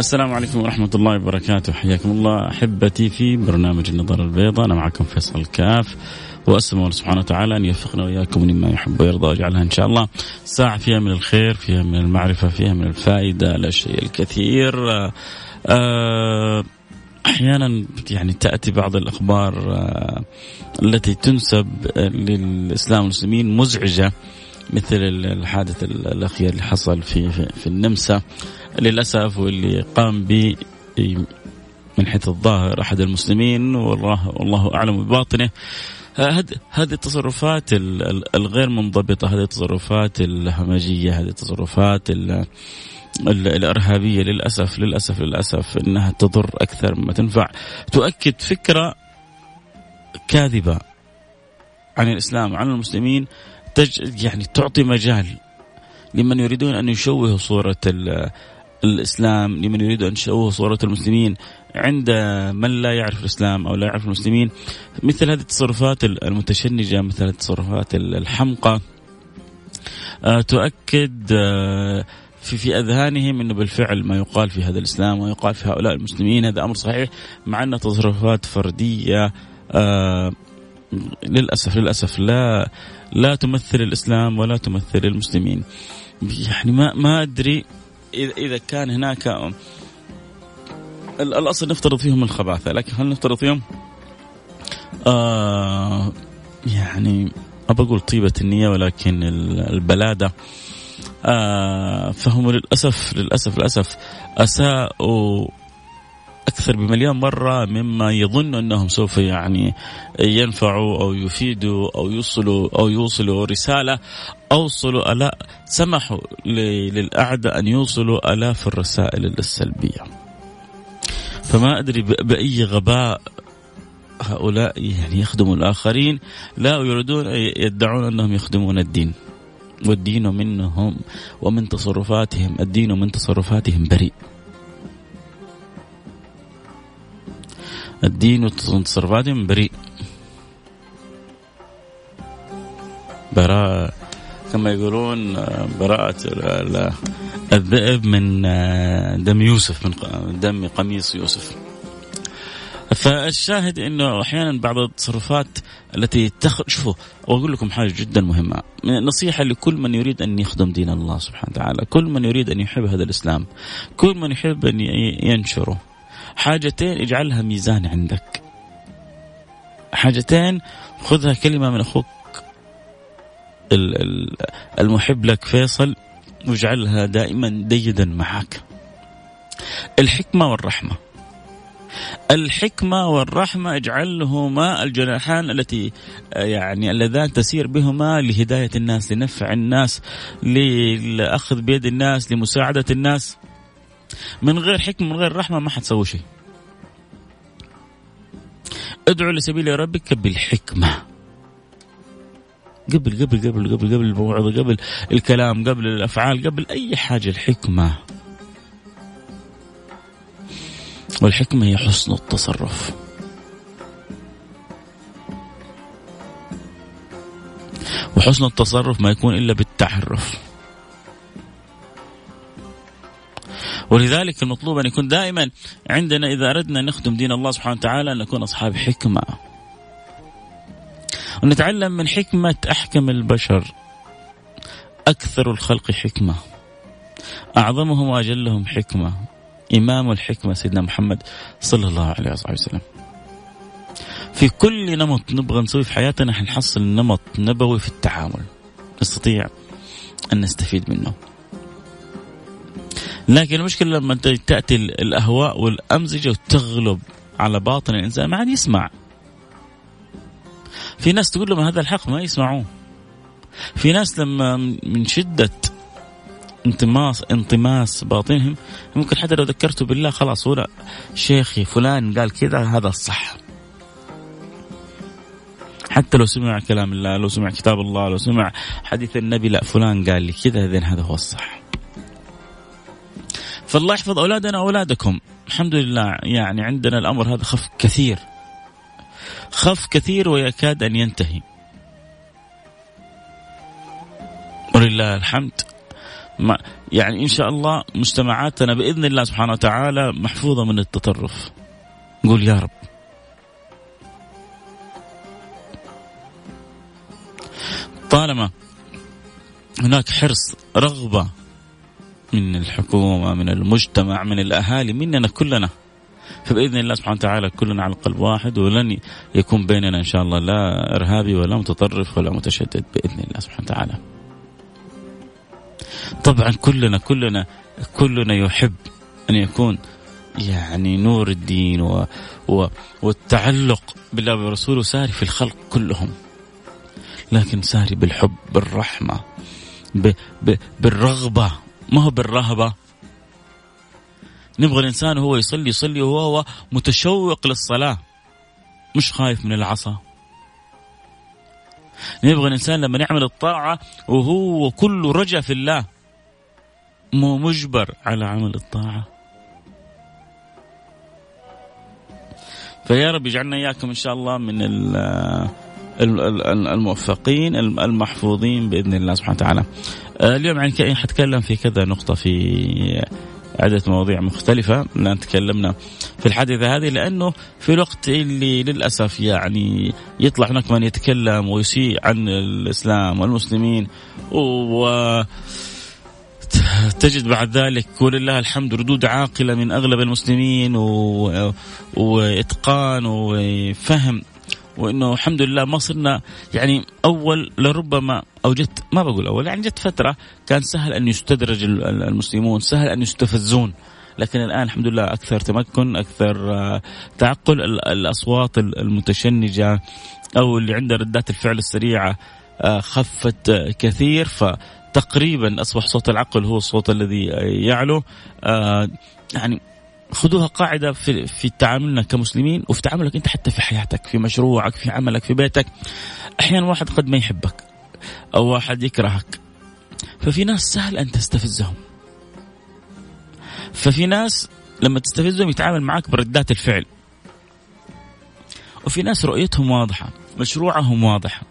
السلام عليكم ورحمة الله وبركاته. حياكم الله أحبتي في برنامج النظر البيضاء. أنا معكم فيصل كاف. وأسأل الله سبحانه وتعالى أن يوفقنا وإياكم لما يحب ويرضى ويجعلها إن شاء الله. ساعة فيها من الخير فيها من المعرفة فيها من الفائدة الأشياء الكثير. أه أحيانا يعني تأتي بعض الأخبار آه، التي تنسب للإسلام والمسلمين مزعجة. مثل الحادث الأخير اللي حصل في في, في النمسا. للأسف واللي قام ب من حيث الظاهر أحد المسلمين والله والله أعلم بباطنه. هذه التصرفات الغير منضبطة هذه التصرفات الهمجية هذه التصرفات الإرهابية للاسف للاسف للأسف إنها تضر أكثر مما تنفع. تؤكد فكرة كاذبة عن الإسلام عن المسلمين تج يعني تعطي مجال لمن يريدون أن يشوهوا صورة الإسلام لمن يريد أن يشوه صورة المسلمين. عند من لا يعرف الإسلام أو لا يعرف المسلمين مثل هذه التصرفات المتشنجة مثل هذه التصرفات الحمقى آه، تؤكد آه، في في أذهانهم إنه بالفعل ما يقال في هذا الإسلام وما يقال في هؤلاء المسلمين. هذا أمر صحيح مع انها تصرفات فردية آه للأسف للأسف لا لا تمثل الإسلام ولا تمثل المسلمين. يعني ما ما أدري إذا كان هناك الأصل نفترض فيهم الخباثة لكن هل نفترض فيهم؟ آه يعني ابى أقول طيبة النية ولكن البلادة آه فهم للأسف للأسف للأسف أساءوا أكثر بمليون مرة مما يظن أنهم سوف يعني ينفعوا أو يفيدوا أو يوصلوا أو يوصلوا رسالة اوصلوا الاء سمحوا للأعداء أن يوصلوا الاف الرسائل السلبية. فما أدري بأي غباء هؤلاء يعني يخدموا الآخرين لا يريدون يدعون أنهم يخدمون الدين. والدين منهم ومن تصرفاتهم الدين من تصرفاتهم بريء. الدين وتصرفاتهم بريء. براءة كما يقولون براءة الذئب من دم يوسف من دم قميص يوسف. فالشاهد إنه أحيانا بعض التصرفات التي تخ... شوفوا وأقول لكم حاجة جدا مهمة. نصيحه لكل من يريد أن يخدم دين الله سبحانه وتعالى، كل من يريد أن يحب هذا الإسلام، كل من يحب أن ينشره، حاجتين اجعلها ميزان عندك. حاجتين خذها كلمة من أخوك المحب لك فيصل واجعلها دائما ديدا معك. الحكمة والرحمة. الحكمة والرحمة اجعلهما الجناحان التي يعني اللذان تسير بهما لهداية الناس لنفع الناس للأخذ بيد الناس لمساعدة الناس. من غير حكمة من غير رحمة ما حتسوي شيء. ادعو لسبيل ربك بالحكمة. قبل قبل قبل قبل قبل الموعظة قبل الكلام قبل الأفعال قبل أي حاجة الحكمة. والحكمة هي حسن التصرف. وحسن التصرف ما يكون إلا بالتعرف. ولذلك المطلوب أن يكون دائما عندنا إذا أردنا نخدم دين الله سبحانه وتعالى أن نكون أصحاب حكمة. ونتعلم من حكمة أحكم البشر. أكثر الخلق حكمة. أعظمهم وأجلهم حكمة. إمام الحكمة سيدنا محمد صلى الله عليه وسلم. في كل نمط نبغى نسوي في حياتنا حنحصل نمط نبوي في التعامل. نستطيع أن نستفيد منه. لكن المشكلة لما تأتي الأهواء والأمزجة وتغلب على باطن الإنسان ما عاد يسمع. في ناس تقول لهم هذا الحق ما يسمعوه. في ناس لما من شدة انطماس انطماس باطنهم ممكن حتى لو ذكرته بالله خلاص ولا شيخي فلان قال كذا هذا الصح. حتى لو سمع كلام الله لو سمع كتاب الله لو سمع حديث النبي لا فلان قال لي كذا اذا هذا هو الصح. فالله يحفظ أولادنا وأولادكم. الحمد لله يعني عندنا الأمر هذا خف كثير. خف كثير ويكاد أن ينتهي. ولله الحمد. ما يعني إن شاء الله مجتمعاتنا بإذن الله سبحانه وتعالى محفوظة من التطرف. نقول يا رب. طالما هناك حرص رغبة من الحكومة من المجتمع من الأهالي مننا كلنا فبإذن الله سبحانه وتعالى كلنا على قلب واحد ولن يكون بيننا إن شاء الله لا إرهابي ولا متطرف ولا متشدد بإذن الله سبحانه وتعالى. طبعا كلنا كلنا كلنا يحب أن يكون يعني نور الدين و و والتعلق بالله ورسوله ساري في الخلق كلهم. لكن ساري بالحب بالرحمة ب ب بالرغبة ما هو بالرهبة؟ نبغى الإنسان وهو يصلي يصلي وهو متشوق للصلاة مش خايف من العصا. نبغى الإنسان لما يعمل الطاعة وهو كله رجا في الله مو مجبر على عمل الطاعة. فيا رب يجعلنا إياكم إن شاء الله من الموفقين المحفوظين بإذن الله سبحانه وتعالى. اليوم يعني حتكلم في كذا نقطة في عدة مواضيع مختلفة لا تكلمنا في الحادثة هذه لأنه في الوقت اللي للأسف يعني يطلع هناك من يتكلم ويسيء عن الإسلام والمسلمين و تجد بعد ذلك ولله الحمد ردود عاقلة من أغلب المسلمين و... وإتقان وفهم وإنه الحمد لله ما صرنا يعني أول لربما أو جت ما بقول أول يعني جت فترة كان سهل أن يستدرج المسلمون سهل أن يستفزون. لكن الآن الحمد لله أكثر تمكن أكثر آه، تعقل الأصوات المتشنجة أو اللي عندها ردات الفعل السريعة آه، خفت كثير. فتقريبا أصبح صوت العقل هو الصوت الذي يعلو. آه، يعني خذوها قاعدة في في تعاملنا كمسلمين وفي تعاملك انت حتى في حياتك في مشروعك في عملك في بيتك. أحيانا واحد قد ما يحبك أو واحد يكرهك. ففي ناس سهل أن تستفزهم. ففي ناس لما تستفزهم يتعامل معك بردات الفعل. وفي ناس رؤيتهم واضحة مشروعهم واضح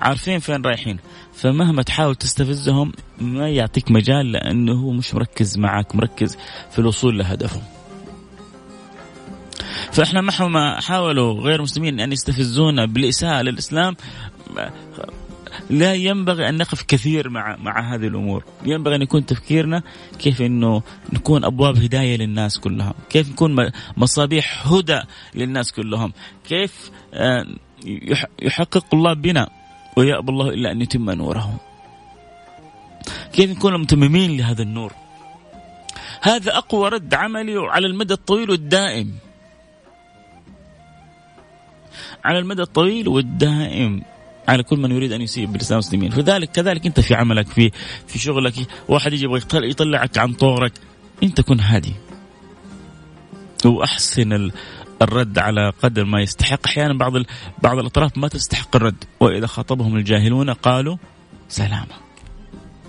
عارفين فين رايحين؟ فمهما تحاول تستفزهم ما يعطيك مجال لأنه هو مش مركز معك مركز في الوصول لهدفه فإحنا مهما حاولوا غير المسلمين أن يستفزونا بالإساءة للاسلام لا ينبغي أن نقف كثير مع مع هذه الأمور، ينبغي أن يكون تفكيرنا كيف إنه نكون أبواب هداية للناس كلها، كيف نكون مصابيح هدى للناس كلهم، كيف آه، يحقق الله بنا ويأبى الله إلا أن يتم نوره. كيف نكون متممين لهذا النور؟ هذا أقوى رد عملي على المدى الطويل والدائم. على المدى الطويل والدائم على كل من يريد أن يسيء بالاسلام والمسلمين، فذلك كذلك أنت في عملك في في شغلك واحد يجي يبغى يطلعك عن طورك انت كن هادي. وأحسن الرد على قدر ما يستحق أحيانا بعض بعض الأطراف ما تستحق الرد وإذا خاطبهم الجاهلون قالوا سلاما.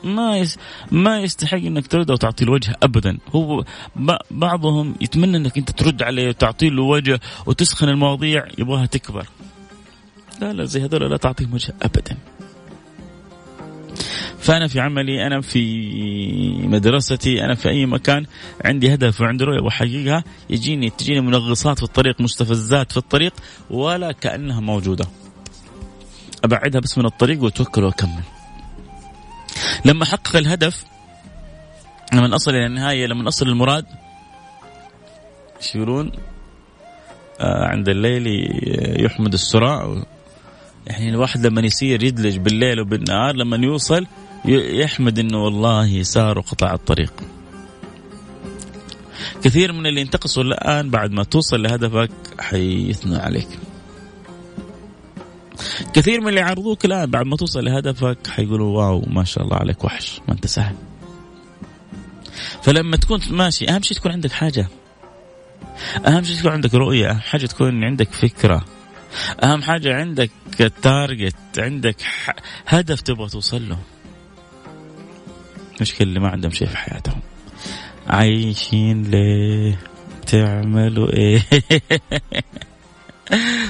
ما يس ما يستحق إنك ترد أو تعطي الوجه ابدا. هو بعضهم يتمنى إنك أنت ترد عليه وتعطي له وجه وتسخن المواضيع يبغاها تكبر. لا لا زي هذول لا تعطيهم وجه ابدا. فأنا في عملي أنا في مدرستي أنا في أي مكان عندي هدف وعندي رؤية واحققها يجيني تجيني منغصات في الطريق مستفزات في الطريق ولا كأنها موجودة. أبعدها بس من الطريق وأتوكل وأكمل. لما احقق الهدف لما اصل إلى النهاية لما اصل المراد إيش يقولون؟ آه عند الليل يحمد السراء يعني الواحد لما يصير يدلج بالليل وبالنهار لما يوصل يحمد إنه والله سار وقطع الطريق. كثير من اللي ينتقصوا الآن بعد ما توصل لهدفك حيثنوا عليك. كثير من اللي يعرضوك الان بعد ما توصل لهدفك حيقولوا واو ما شاء الله عليك وحش ما انت سهل. فلما تكون ماشي أهم شيء تكون عندك حاجة. أهم شيء تكون عندك رؤية أهم حاجة تكون عندك فكرة. أهم حاجة عندك تارجت عندك هدف تبغى توصل له. مشكلة اللي ما عندهم شيء في حياتهم. عايشين ليه؟ تعملوا إيه؟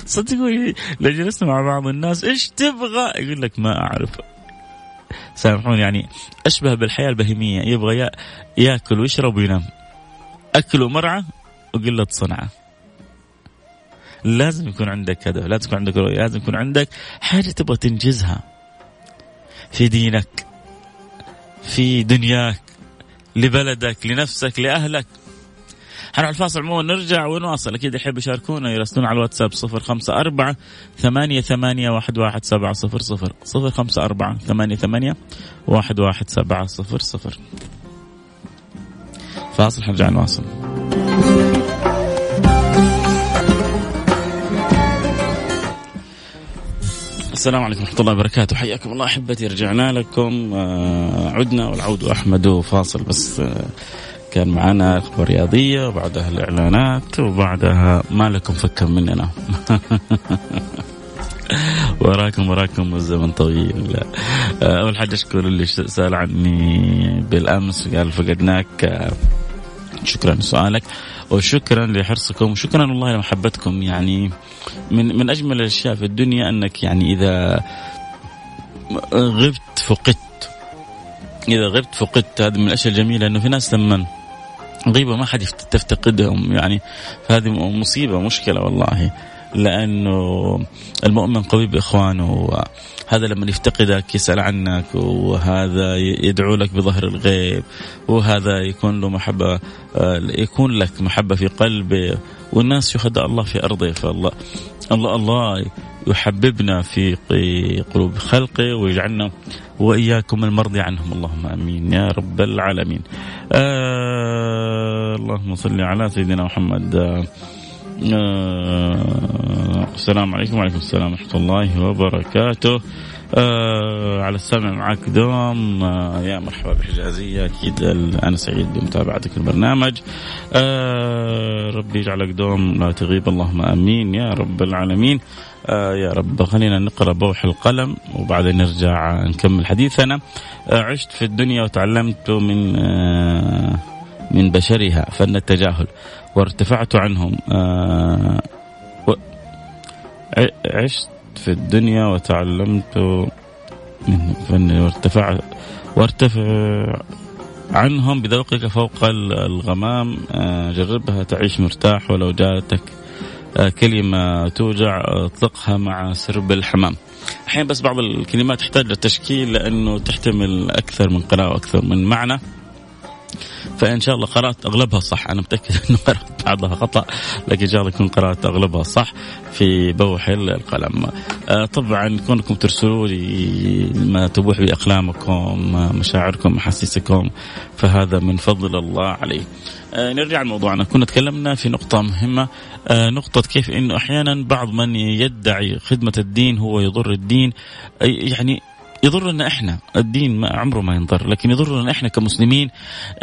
صدقوا لو جلسنا مع بعض الناس إيش تبغى؟ يقول لك ما أعرف. سامحوني يعني أشبه بالحياة البهيمية. يبغى ياكل ويشرب وينام. أكل ومرعى وقلة صنعة. لازم يكون عندك هدف لازم يكون عندك رؤية لازم يكون عندك حاجة تبغى تنجزها. في دينك في دنياك لبلدك لنفسك لأهلك. حنروح الفاصل عموما نرجع ونواصل. أكيد يحب يشاركونا يرسلون على الواتساب صفر خمسة أربعة ثمانية ثمانية واحد واحد سبعة صفر صفر. صفر خمسة أربعة ثمانية ثمانية واحد واحد سبعة صفر صفر. فاصل حنرجع نواصل. السلام عليكم ورحمة الله وبركاته. حياكم الله أحبتي رجعنا لكم. آه، عدنا والعود أحمد فاصل بس آه، كان معنا أخبار رياضية وبعدها الإعلانات وبعدها ما لكم فكا مننا. وراكم وراكم الزمن طويل. آه، أول حاجة أشكر اللي سأل عني بالأمس قال فقدناك. شكرا لسؤالك وشكرا لحرصكم وشكرا والله لمحبتكم. يعني من من أجمل الأشياء في الدنيا أنك يعني إذا غبت فقدت. إذا غبت فقدت. هذه من الأشياء الجميلة إنه في ناس لما غيبة ما حد تفتقدهم يعني فهذه مصيبة مشكلة والله لأنه المؤمن قوي بإخوانه هذا لما يفتقدك يسأل عنك وهذا يدعو لك بظهر الغيب وهذا يكون له محبة آه، يكون لك محبة في قلبه والناس شهداء الله في أرضه فالله الله الله يحببنا في قلوب خلقه ويجعلنا وإياكم المرضي عنهم اللهم آمين يا رب العالمين. آه اللهم صل على سيدنا محمد. آه آه السلام عليكم وعليكم السلام ورحمة الله وبركاته آه على السمع معك دوم. آه يا مرحبا بالحجازية أكيد أنا سعيد بمتابعتك البرنامج. آه ربي يجعلك دوم. لا تغيب. اللهم آمين. يا رب العالمين. آه يا رب خلينا نقرأ بوح القلم وبعدين نرجع نكمل حديثنا. آه عشت في الدنيا وتعلمت من آه من بشرها فن التجاهل وارتفعت عنهم. آه عشت في الدنيا وتعلمت من فن وارتفع وارتفع عنهم بذوقك فوق الغمام. آه جربها تعيش مرتاح ولو جاتك آه كلمة توجع اطلقها مع سرب الحمام. أحيانا بس بعض الكلمات تحتاج لتشكيل لأنه تحتمل أكثر من قراءة وأكثر من معنى. فإن شاء الله قرأت أغلبها صح. أنا متأكد إنه قرات بعضها خطأ لكن إن شاء الله يكون قرأت أغلبها صح في بوح القلم. آه طبعا كونكم ترسلوا لي ما تبوح بأقلامكم مشاعركم احاسيسكم فهذا من فضل الله علي. آه نرجع لموضوعنا. كنا تكلمنا في نقطة مهمة. آه نقطة كيف إنه أحيانا بعض من يدعي خدمة الدين هو يضر الدين. يعني يضرنا إحنا. الدين ما عمره ما ينضر لكن يضرنا إحنا كمسلمين.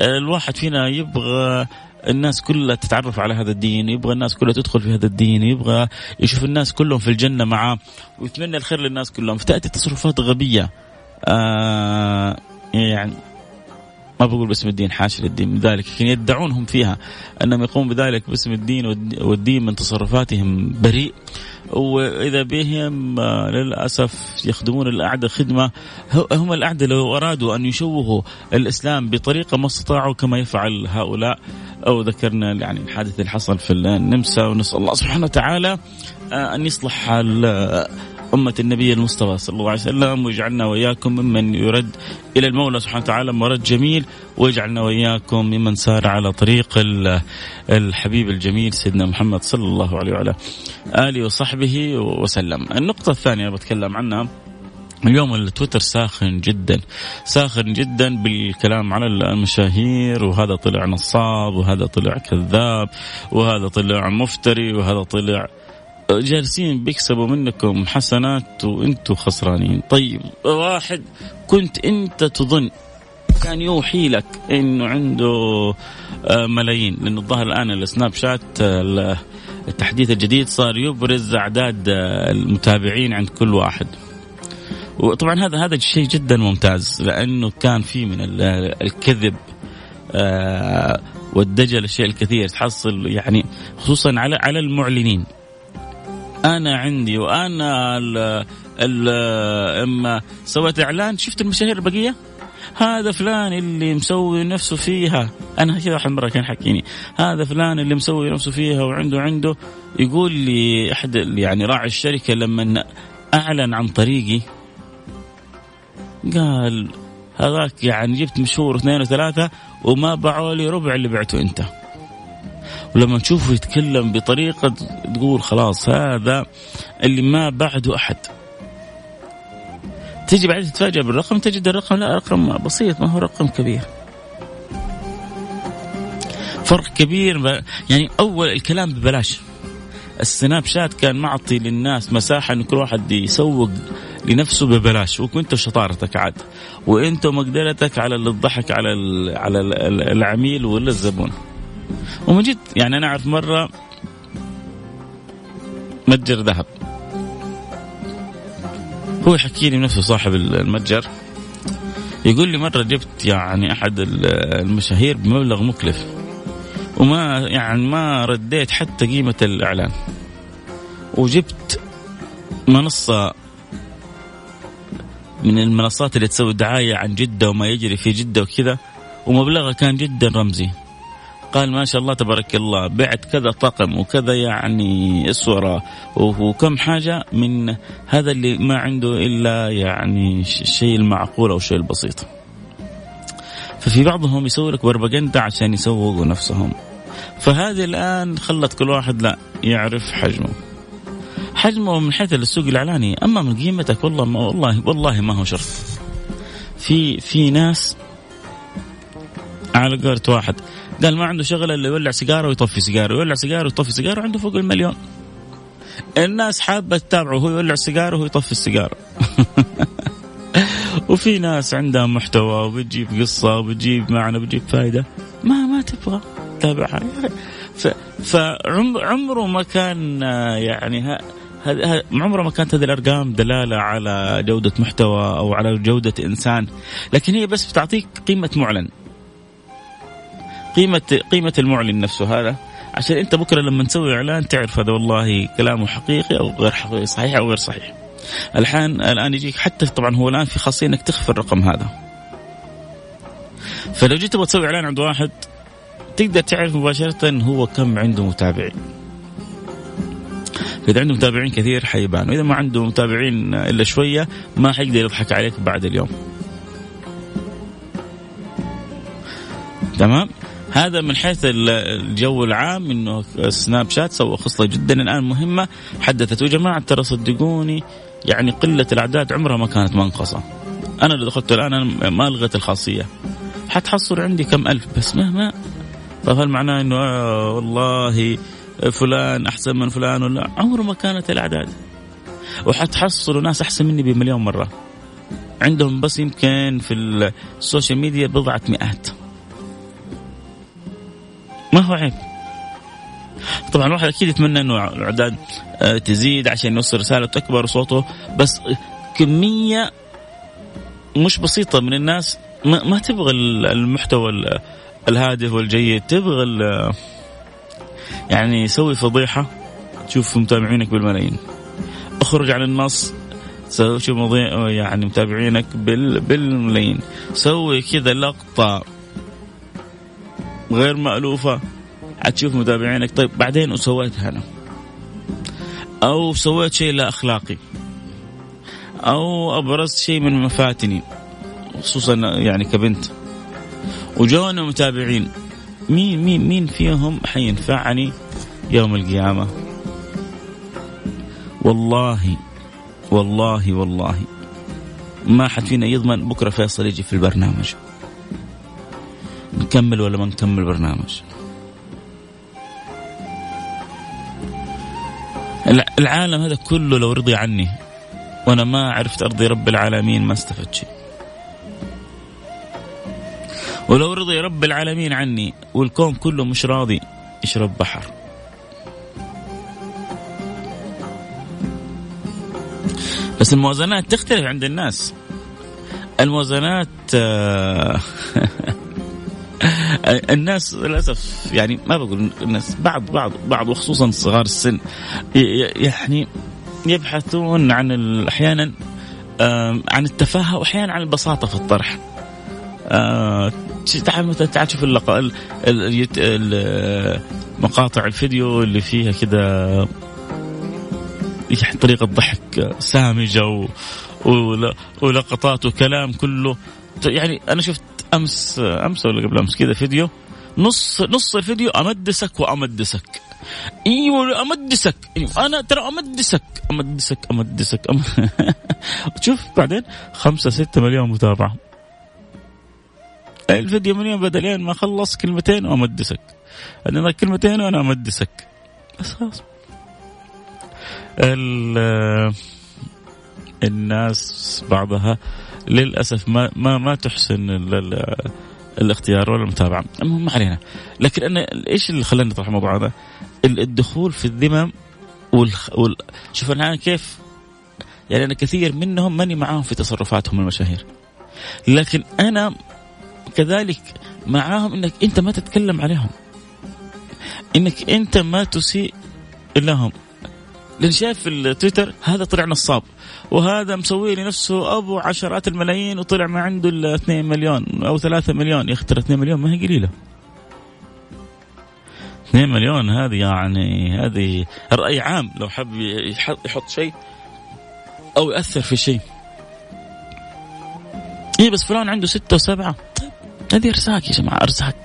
الواحد فينا يبغى الناس كلها تتعرف على هذا الدين يبغى الناس كلها تدخل في هذا الدين يبغى يشوف الناس كلهم في الجنة معاه. ويتمنى الخير للناس كلهم. فتأتي تصرفات غبية. آه يعني ما بقول باسم الدين حاشا للدين من ذلك لكن يدعونهم فيها أنهم يقومون بذلك باسم الدين والدين من تصرفاتهم بريء. وإذا بهم آه، للأسف يخدمون الأعداء خدمه هم الأعداء لو أرادوا أن يشوهوا الإسلام بطريقة ما استطاعوا كما يفعل هؤلاء. أو ذكرنا يعني الحادث اللي حصل في النمسا ونسأل الله سبحانه وتعالى آه، أن يصلح أمة النبي المصطفى صلى الله عليه وسلم ويجعلنا وإياكم ممن يرد إلى المولى سبحانه وتعالى مرد جميل ويجعلنا وإياكم ممن سار على طريق الحبيب الجميل سيدنا محمد صلى الله عليه وعلى آله وصحبه وسلم. النقطة الثانية بتكلم عنها اليوم التويتر ساخن جدا ساخن جدا بالكلام على المشاهير وهذا طلع نصاب وهذا طلع كذاب وهذا طلع مفتري وهذا طلع جالسين بيكسبوا منكم حسنات وأنتم خسرانين. طيب واحد كنت انت تظن كان يوحي لك انه عنده آه، ملايين؟ لأنه الظاهر الآن السناب شات التحديث الجديد صار يبرز أعداد آه، المتابعين عند كل واحد. وطبعا هذا هذا شيء جدا ممتاز لأنه كان في من الكذب آه، والدجل الشيء الكثير تحصل يعني خصوصا على على المعلنين. أنا عندي وأنا إما سويت إعلان شفت المشاهير البقية؟ هذا فلان اللي مسوي نفسه فيها. أنا كذا واحد مرة كان حكيني هذا فلان اللي مسوي نفسه فيها وعنده عنده. يقول لي أحد يعني راعي الشركة لما أعلن عن طريقي قال هذاك يعني جبت مشهور اثنين وثلاثة وما باعوا لي ربع اللي بعته أنت. ولما تشوفه يتكلم بطريقة تقول خلاص هذا اللي ما بعده أحد. تجي بعدين تتفاجأ بالرقم تجد الرقم لا رقم بسيط ما هو رقم كبير. فرق كبير يعني أول الكلام ببلاش. السناب شات كان معطي للناس مساحة إن كل واحد يسوق لنفسه ببلاش. وكنت شطارتك عاد. وأنت مقدرتك على الضحك على على العميل ولا الزبون ومن جد يعني أنا أعرف مرة متجر ذهب. هو يحكي لي نفسه صاحب المتجر يقول لي مرة جبت يعني أحد المشاهير بمبلغ مكلف وما يعني ما رديت حتى قيمة الإعلان. وجبت منصة من المنصات اللي تسوي دعاية عن جدة وما يجري في جدة وكذا ومبلغها كان جدا رمزي. قال ما شاء الله تبارك الله بعت كذا طقم وكذا يعني اسوره وكم حاجة من هذا اللي ما عنده إلا يعني الشيء المعقول أو الشيء البسيط. ففي بعضهم يسوي لك بربقنده عشان يسوقوا نفسهم. فهذه الآن خلت كل واحد لا يعرف حجمه. حجمه من حيث السوق الإعلاني، أما من قيمتك والله ما والله والله ما هو شرط. في في ناس على قولة واحد قال ما عنده شغله إلا يولع سيجارة ويطفي سيجارة يولع سيجارة ويطفي سيجارة عنده فوق المليون. الناس حابة تتابعه وهو يولع سيجارة وهو يطفي السيجارة. وفي ناس عندها محتوى وبتجيب قصة وبتجيب معنى وبتجيب فائده ما ما تبغى تتابعها. فعمره ما كان يعني عمره ما كانت هذه الأرقام دلالة على جودة محتوى أو على جودة إنسان لكن هي بس بتعطيك قيمة معلن. قيمه قيمة المعلن نفسه هذا عشان أنت بكرة لما تسوي إعلان تعرف هذا والله كلامه حقيقي أو غير حقيقي صحيح أو غير صحيح. الحين الآن يجيك حتى طبعا هو الآن في خاصية إنك تخفي الرقم هذا. فلو جيت تبغى تسوي إعلان عند واحد تقدر تعرف مباشرة هو كم عنده متابعين. فاذا عنده متابعين كثير حيبان وإذا ما عنده متابعين إلا شوية ما حيقدر يضحك عليك بعد اليوم. تمام؟ هذا من حيث الجو العام إنه سناب شات سوى خصلة جدا الآن مهمة حدثت وجماعه ترى صدقوني يعني قلة الأعداد عمرها ما كانت منقصة. أنا اللي دخلت الآن أنا ما الغيت الخاصية. حتحصل عندي كم ألف بس مهما طيب هل معناه إنه آه والله فلان أحسن من فلان ولا عمره ما كانت الأعداد. وحتحصلوا ناس أحسن مني بمليون مرة. عندهم بس يمكن في السوشيال ميديا بضعة مئات. ما هو عيب. طبعا الواحد أكيد يتمنى إنه الإعداد آه، تزيد عشان يوصل رسالة تكبر صوته بس كمية مش بسيطة من الناس ما, تبغى المحتوى الهادف والجيد تبغى يعني سوي فضيحة تشوف متابعينك بالملايين. أخرج عن النص سوي شوف يعني متابعينك بال بالملايين. سوي كذا لقطة. غير مألوفة. حتشوف متابعينك طيب بعدين وسويتها أنا أو سويت شيء لا أخلاقي. أو أبرزت شيء من مفاتني. خصوصا يعني كبنت. وجونا متابعين. مين مين مين فيهم حينفعني يوم القيامة؟ والله والله والله. ما حد فينا يضمن بكرة فيصل يجي في البرنامج. نكمل ولا ما نكمل برنامج؟ العالم هذا كله لو رضي عني وأنا ما عرفت أرضي رب العالمين ما استفدت شيء. ولو رضي رب العالمين عني والكون كله مش راضي يشرب بحر. بس الموازنات تختلف عند الناس. الموازنات آه، الناس للأسف يعني ما بقول الناس بعض بعض بعض وخصوصا صغار السن يعني يبحثون عن أحيانا عن التفاهة واحيانا عن البساطة في الطرح تعال مثلا تعال شوف اللقاء مقاطع الفيديو اللي فيها كذا يعني طريقة ضحك سامجة. ولقطات وكلام كله يعني أنا شفت أمس أمس ولا قبل أمس كذا فيديو. نص نص الفيديو أمدسك وأمدسك. إيوه أمدسك. أيوة أنا ترى أمدسك. أمدسك أمدسك أم... تشوف بعدين خمسة ستة مليون متابعة. الفيديو من يوم بدا لين ما خلص كلمتين وأمدسك. أنا كلمتين وأنا أمدسك. بس خلاص الناس بعضها للأسف ما ما ما تحسن الاختيار ولا المتابعة. المهم ما علينا. لكن أنا إيش اللي خلاني نطرح الموضوع هذا؟ الدخول في الذمم والخ... وال... شوف أنا كيف يعني أنا كثير منهم ماني معاهم في تصرفاتهم المشاهير. لكن أنا كذلك معاهم إنك أنت ما تتكلم عليهم. إنك أنت ما تسيء لهم. لأن شايف في التويتر هذا طلع نصاب وهذا مسوي لنفسه أبو عشرات الملايين وطلع ما عنده إلا 2 مليون أو 3 مليون يا أخي 2 مليون ما هي قليلة. 2 مليون هذه يعني هذه رأي عام لو حب يحط, شيء أو يأثر في شيء. إيه بس فلان عنده ستة وسبعة. طيب هذه أرزاق يا جماعة أرزاق.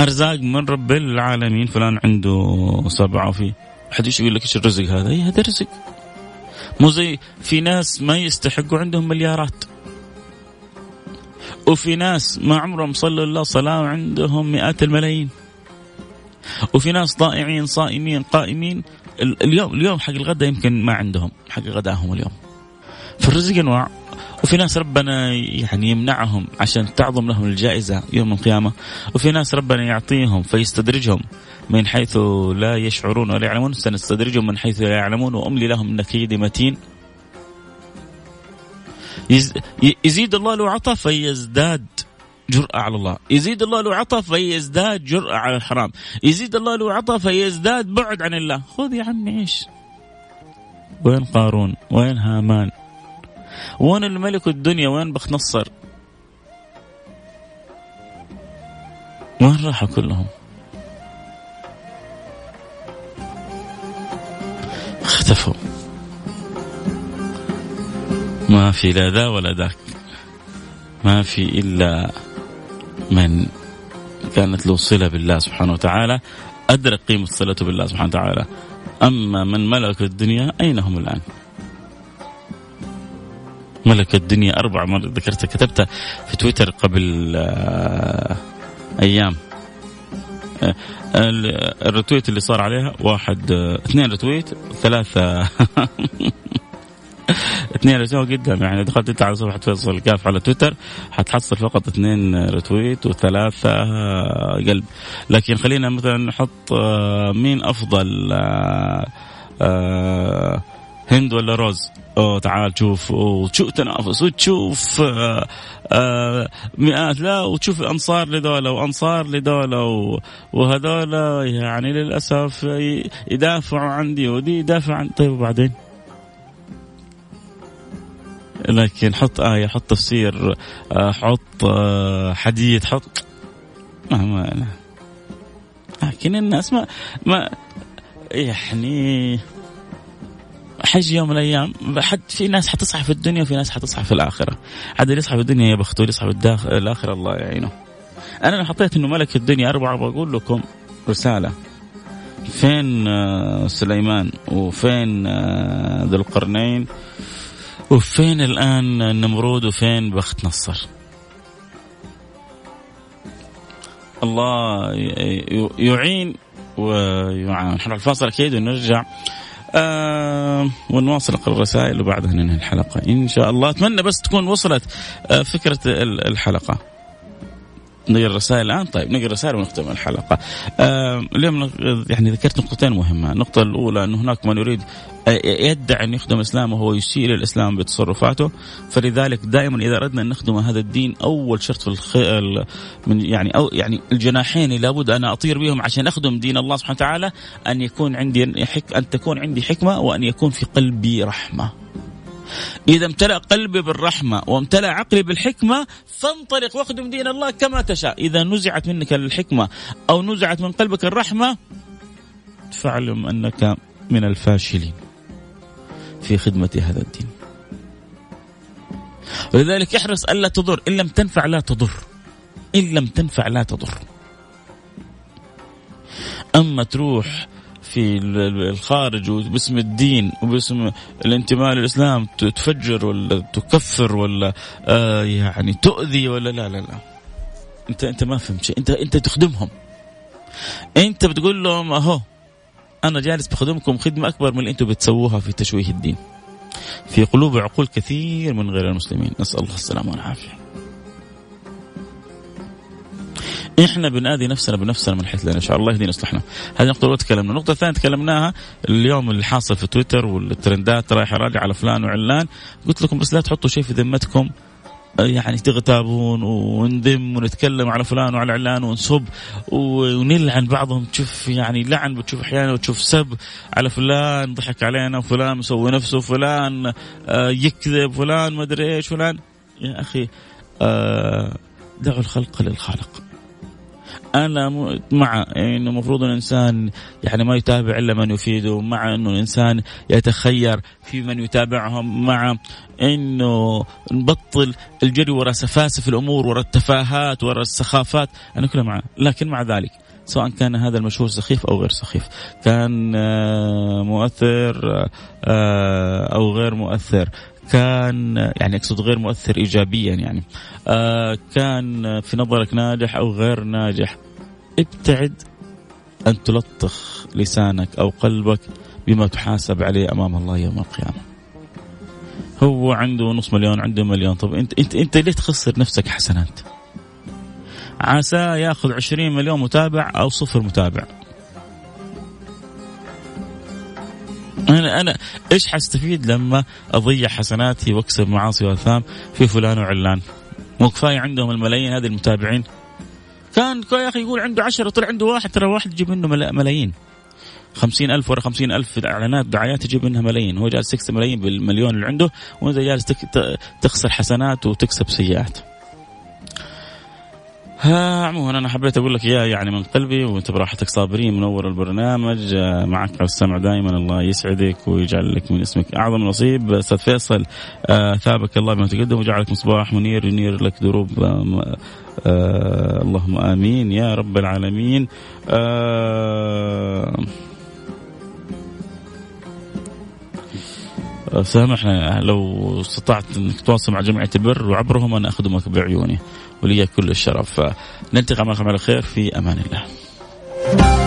أرزاق من رب العالمين فلان عنده سبعة وفي حد يقول لك إيش الرزق هذا؟ اي هذا رزق. مو زي في ناس ما يستحقوا عندهم مليارات. وفي ناس ما عمرهم صلوا الله صلاة وعندهم مئات الملايين. وفي ناس ضائعين صائمين قائمين. اليوم اليوم حق الغداء يمكن ما عندهم حق غداهم اليوم. فالرزق أنواع. وفي ناس ربنا يعني يمنعهم عشان تعظم لهم الجائزة يوم القيامة. وفي ناس ربنا يعطيهم فيستدرجهم من حيث لا يشعرون ولا يعلمون. سنستدرجهم من حيث لا يعلمون وأملي لهم إن كيدي متين. يزيد الله لو عطى فيزداد جرأة على الله. يزيد الله لو عطى فيزداد جرأة على الحرام. يزيد الله لو عطى فيزداد بعد عن الله. خذ يا عمي عيش. وين قارون؟ وين هامان؟ وين الملك الدنيا وين بخ نصر وين راحوا كلهم؟ اختفوا. ما في لا ذا ولا ذاك. ما في إلا من كانت له صلة بالله سبحانه وتعالى أدرك قيمة صلته بالله سبحانه وتعالى. أما من ملك الدنيا أين هم الآن؟ ملك الدنيا أربع مرات ذكرتها كتبتها في تويتر قبل آه، أيام. آه، الرتويت اللي صار عليها واحد آه، اثنين رتويت ثلاثة. اثنين رتويت قدام يعني دخلت أنت على صفحة فيصل كاف على تويتر حتحصل فقط اثنين رتويت وثلاثة قلب. لكن خلينا مثلا نحط مين أفضل هند ولا روز؟ أوه تعال شوف وتشوف تنافس وتشوف آه آه مئات لا وتشوف أنصار لدولة وأنصار لدولة وهذولا يعني للأسف يدافعوا عندي ودي يدافع عن طيب وبعدين؟ لكن حط آية حط تفسير آه، حط حديث حط. ما ما لكن الناس ما ما يعني حج يوم من الأيام. حد في ناس حتصحى في الدنيا وفي ناس حتصحى في الآخرة. حد اللي يصحى في الدنيا يا بخته اللي يصحى في الآخرة الله يعينه. أنا حطيت إنه ملك الدنيا أربعة بقول لكم. رسالة. فين آه، سليمان؟ وفين آه، ذو القرنين؟ وفين الآن النمرود وفين بخت نصر؟ الله يعين ويعاون نحن الفاصل أكيد ونرجع. آه ونواصل نقرا الرسائل وبعدها ننهي الحلقة. إن شاء الله. أتمنى بس تكون وصلت آه فكرة الحلقة. نقرأ الرسائل الآن؟ طيب نقرأ الرسائل ونختم الحلقة. اليوم يعني ذكرت نقطتين مهمة. النقطة الأولى انه هناك من يريد يدعي أن يخدم الاسلام وهو يسيء للاسلام بتصرفاته. فلذلك دائما إذا أردنا أن نخدم هذا الدين أول شرط في الخ... من يعني أو يعني الجناحين لابد أنا أطير بهم عشان أخدم دين الله سبحانه وتعالى أن يكون عندي حك... أن تكون عندي حكمة وأن يكون في قلبي رحمة. إذا امتلأ قلبي بالرحمة وامتلأ عقلي بالحكمة فانطلق واخدم دين الله كما تشاء. إذا نزعت منك الحكمة أو نزعت من قلبك الرحمة فاعلم أنك من الفاشلين في خدمة هذا الدين. ولذلك احرص ألا تضر. إن لم تنفع لا تضر. إن لم تنفع لا تضر. أما تروح في الخارج وباسم الدين وباسم الانتماء للإسلام تفجر ولا تكفر ولا آه يعني تؤذي ولا لا لا لا. انت انت ما فهمت شيء. انت انت تخدمهم. انت بتقول لهم أهو أنا جالس بخدمكم خدمة أكبر من اللي أنتم بتسووها في تشويه الدين. في قلوب وعقول كثير من غير المسلمين. نسأل الله السلامة والعافية. إحنا بنادي نفسنا بنفسنا من حيث لا نشاء. الله يهدينا يصلحنا هذه النقطه الأولى تكلمنا. النقطة الثانية تكلمناها اليوم اللي حاصل في تويتر والترندات رايحه راجعه على فلان وعلان. قلت لكم بس لا تحطوا شيء في ذمتكم. يعني تغتابون ونذم ونتكلم على فلان وعلى علان ونسب ونلعن بعضهم. تشوف يعني لعن بتشوف أحيانا وتشوف سب على فلان ضحك علينا وفلان مسوي نفسه فلان آه، يكذب فلان ما أدري إيش فلان. يا أخي آه، دعوا الخلق للخالق. أنا مع إنه المفروض الإنسان يعني ما يتابع إلا من يفيده مع إنه الإنسان يتخير في من يتابعهم مع إنه نبطل الجري وراء سفاسف الأمور وراء التفاهات وراء السخافات. أنا كله معه لكن مع ذلك سواء كان هذا المشهور سخيف أو غير سخيف. كان آه، مؤثر آه، أو غير مؤثر. كان يعني أقصد غير مؤثر ايجابيا يعني آه كان في نظرك ناجح أو غير ناجح ابتعد أن تلطخ لسانك أو قلبك بما تحاسب عليه أمام الله يوم القيامة. هو عنده نص مليون عنده مليون طب أنت أنت أنت ليه تخسر نفسك حسنات؟ عسى يأخذ 20 مليون متابع أو صفر متابع أنا أنا إيش حستفيد لما أضيع حسناتي وأكسب معاصي وأثام في فلان وعلان؟ مو كفاية عندهم الملايين هذه المتابعين. كان يا أخي يقول عنده عشرة طلع عنده واحد ترى واحد يجيب منه ملايين. خمسين ألف ورا خمسين ألف إعلانات دعايات تجيب منها ملايين. هو جالس يكسب ملايين بالمليون اللي عنده وأنت جالس تخسر حسنات وتكسب سيئات. ها عموما أنا حبيت أقول لك إياه يعني من قلبي وأنت براحتك صابرين منور البرنامج. معك على السمع دائما الله يسعدك ويجعل لك من اسمك أعظم نصيب. أستاذ فيصل آه ثابك الله بما تقدم وجعلك مصباح منير ينير لك دروب. آه آه اللهم آمين يا رب العالمين. آه سامحنا لو استطعت إنك تتواصل مع جمعية البر وعبرهم أنا أخدمك بعيوني. ولي كل الشرف. نلتقي معكم على خير في أمان الله.